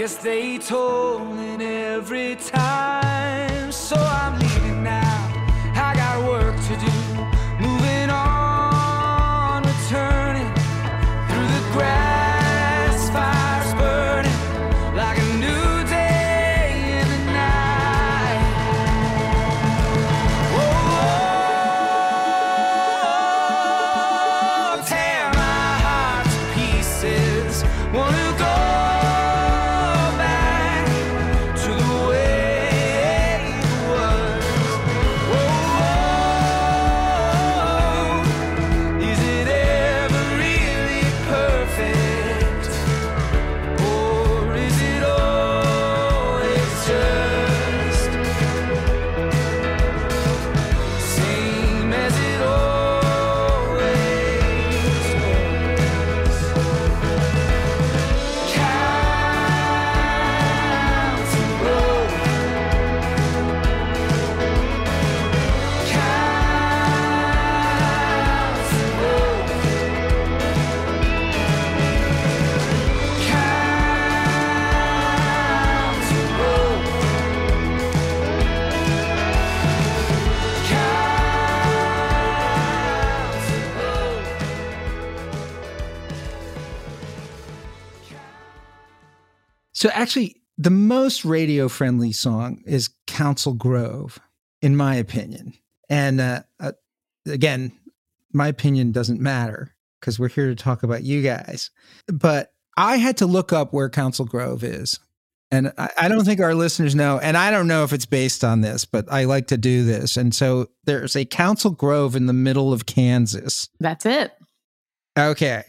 Guess they told in every time. So actually, the most radio friendly song is Council Grove, in my opinion. And uh, uh, again, my opinion doesn't matter because we're here to talk about you guys. But I had to look up where Council Grove is. And I, I, don't think our listeners know. And I don't know if it's based on this, but I like to do this. And so there's a Council Grove in the middle of Kansas. That's it. Okay.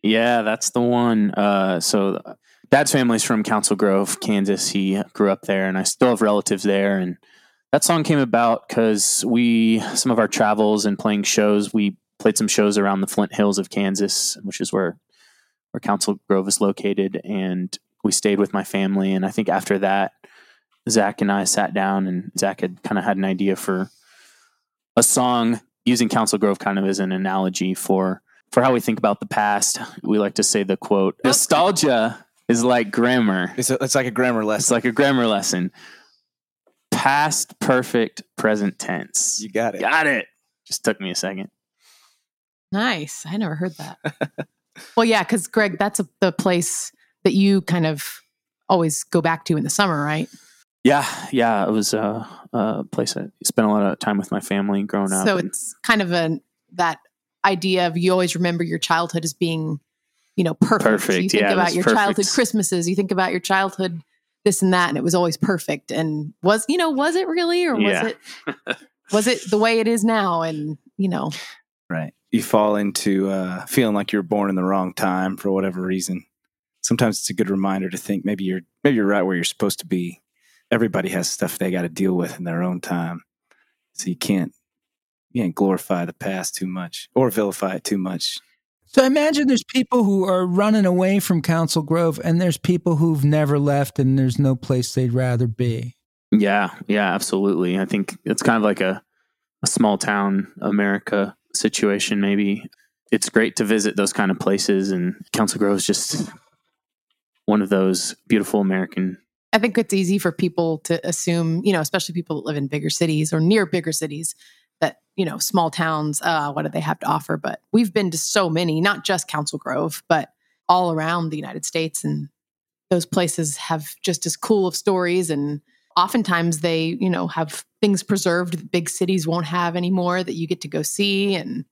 Yeah, that's the one. Uh, so dad's family's from Council Grove, Kansas. He grew up there, and I still have relatives there. And that song came about because we, some of our travels and playing shows, we played some shows around the Flint Hills of Kansas, which is where where Council Grove is located, and we stayed with my family. And I think after that, Zach and I sat down, and Zach had kind of had an idea for a song using Council Grove kind of as an analogy for for how we think about the past. We like to say the quote: "Nostalgia is like grammar. It's, a, it's like a grammar lesson. It's like a grammar lesson. Past perfect present tense. You got it. Got it. Just took me a second. Nice. I never heard that. well, yeah, because Greg, that's a, the place that you kind of always go back to in the summer, right? Yeah, yeah. It was a, a place I spent a lot of time with my family growing up. So it's kind of a that idea of you always remember your childhood as being, you know, perfect. Perfect. You think yeah, about your perfect. childhood Christmases, you think about your childhood this and that, and it was always perfect. And was you know, was it really, or was Yeah. it was it the way it is now? And you know, Right. You fall into uh, feeling like you're born in the wrong time for whatever reason. Sometimes it's a good reminder to think maybe you're maybe you're right where you're supposed to be. Everybody has stuff they got to deal with in their own time, so you can't you can't glorify the past too much or vilify it too much. So imagine there's people who are running away from Council Grove, and there's people who've never left, and there's no place they'd rather be. Yeah, yeah, absolutely. I think it's kind of like a, a small town America situation, maybe. It's great to visit those kind of places, and Council Grove is just one of those beautiful American. I think it's easy for people to assume, you know, especially people that live in bigger cities or near bigger cities, that you know, small towns, uh, what do they have to offer? But we've been to so many, not just Council Grove, but all around the United States, and those places have just as cool of stories. And oftentimes they you know have things preserved that big cities won't have anymore that you get to go see. And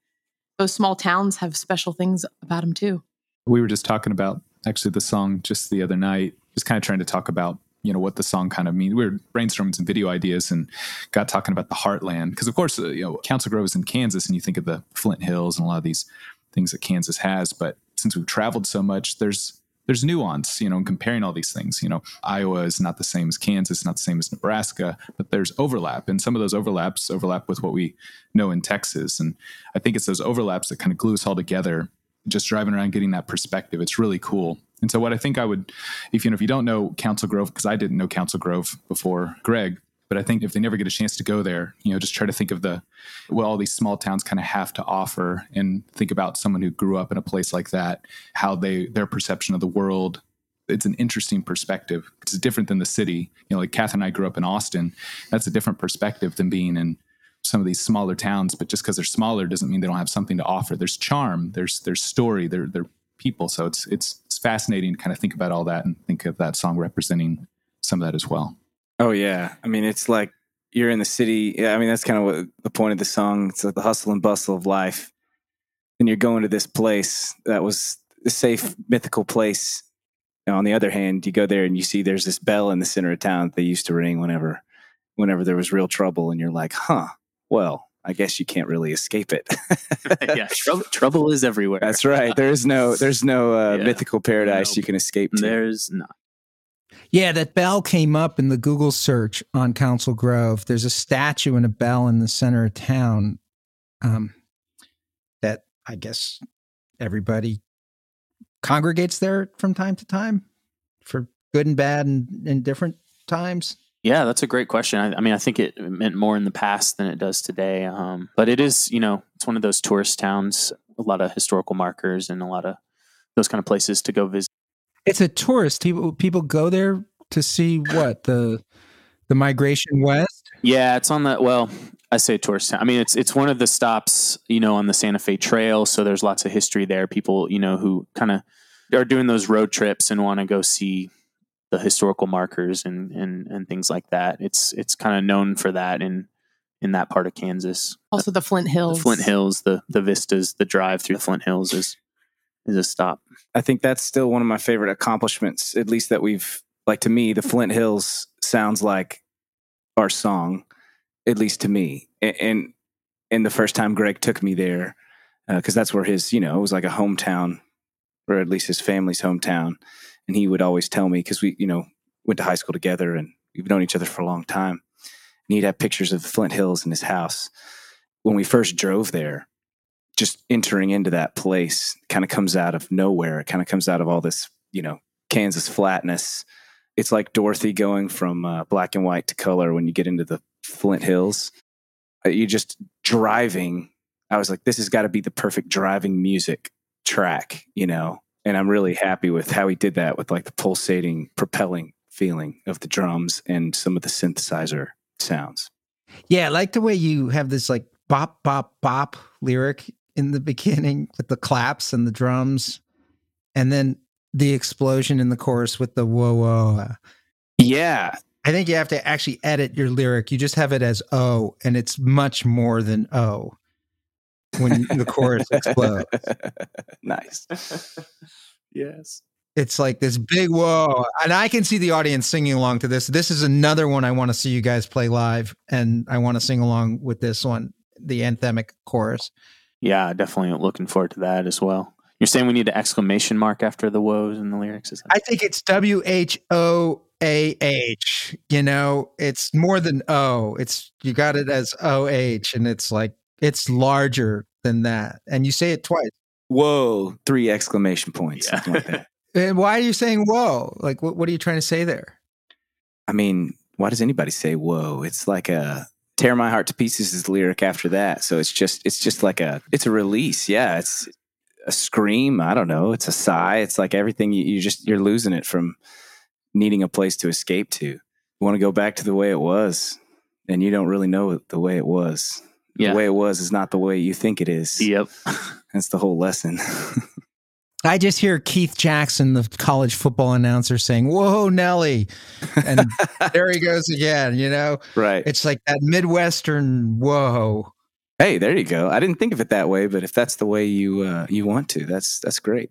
those small towns have special things about them too. We were just talking about actually the song just the other night just kind of trying to talk about you know what the song kind of means we were brainstorming some video ideas and got talking about the heartland because of course uh, you know council grove is in kansas and you think of the flint hills and a lot of these things that kansas has but since we've traveled so much there's there's nuance, you know, in comparing all these things. You know, Iowa is not the same as Kansas, not the same as Nebraska, but there's overlap. And some of those overlaps overlap with what we know in Texas. And I think it's those overlaps that kind of glue us all together. Just driving around getting that perspective. It's really cool. And so what I think I would, if you know, if you don't know Council Grove, because I didn't know Council Grove before Greg, but I think if they never get a chance to go there, you know, just try to think of the what all these small towns kind of have to offer, and think about someone who grew up in a place like that, how they their perception of the world. It's an interesting perspective. It's different than the city. You know, like Kath and I grew up in Austin. That's a different perspective than being in some of these smaller towns. But just because they're smaller doesn't mean they don't have something to offer. There's charm. There's there's story. They're they're people. So it's it's fascinating to kind of think about all that and think of that song representing some of that as well. Oh yeah, I mean it's like you're in the city. Yeah, I mean that's kind of what the point of the song. It's like the hustle and bustle of life, and you're going to this place that was a safe mythical place. Now, on the other hand, you go there and you see there's this bell in the center of town that they used to ring whenever, whenever there was real trouble, and you're like, huh, well, I guess you can't really escape it. yeah, trouble, trouble is everywhere. That's right. There is no, there's no uh, Yeah. mythical paradise Nope. you can escape to. There's not. Yeah, that bell came up in the Google search on Council Grove. There's a statue and a bell in the center of town um, that I guess everybody congregates there from time to time for good and bad and, and different times. Yeah, that's a great question. I, I mean, I think it meant more in the past than it does today. Um, but it is, you know, it's one of those tourist towns, a lot of historical markers and a lot of those kind of places to go visit. It's a tourist. People people go there to see what the the migration west. Yeah, it's on the well. I say tourist town. I mean, it's it's one of the stops, you know, on the Santa Fe Trail. So there's lots of history there. People, you know, who kind of are doing those road trips and want to go see the historical markers and and and things like that. It's it's kind of known for that in in that part of Kansas. Also, the Flint Hills. The Flint Hills, the the vistas, the drive through the Flint Hills is is a stop. I think that's still one of my favorite accomplishments, at least that we've like to me. The Flint Hills sounds like our song, at least to me. And and, and the first time Greg took me there, because uh, that's where his you know it was like a hometown, or at least his family's hometown, and he would always tell me because we you know went to high school together and we've known each other for a long time. And he'd have pictures of Flint Hills in his house. When we first drove there, just entering into that place kind of comes out of nowhere. It kind of comes out of all this, you know, Kansas flatness. It's like Dorothy going from uh, black and white to color when you get into the Flint Hills. You're just driving. I was like, this has got to be the perfect driving music track, you know? And I'm really happy with how he did that with like the pulsating, propelling feeling of the drums and some of the synthesizer sounds. Yeah, I like the way you have this like bop, bop, bop lyric in the beginning with the claps and the drums, and then the explosion in the chorus with the whoa whoa. Yeah. I think you have to actually edit your lyric. You just have it as O, and it's much more than O when the chorus explodes. nice. yes. It's like this big whoa. And I can see the audience singing along to this. This is another one I want to see you guys play live, and I want to sing along with this one, the anthemic chorus yeah, definitely looking forward to that as well. You're saying we need an exclamation mark after the woes in the lyrics? Is that- I think it's W H O A H. You know, it's more than O. It's you got it as O H, and it's like it's larger than that. And you say it twice. Whoa! Three exclamation points. Yeah. Like and why are you saying whoa? Like, what, what are you trying to say there? I mean, why does anybody say whoa? It's like a tear my heart to pieces is the lyric after that so it's just it's just like a it's a release yeah it's a scream i don't know it's a sigh it's like everything you, you just you're losing it from needing a place to escape to you want to go back to the way it was and you don't really know the way it was yeah. the way it was is not the way you think it is yep that's the whole lesson I just hear Keith Jackson, the college football announcer, saying, Whoa, Nelly. And there he goes again, you know? right It's like that Midwestern whoa. hey there you go i didn't think of it that way but if that's the way you uh, you want to that's that's great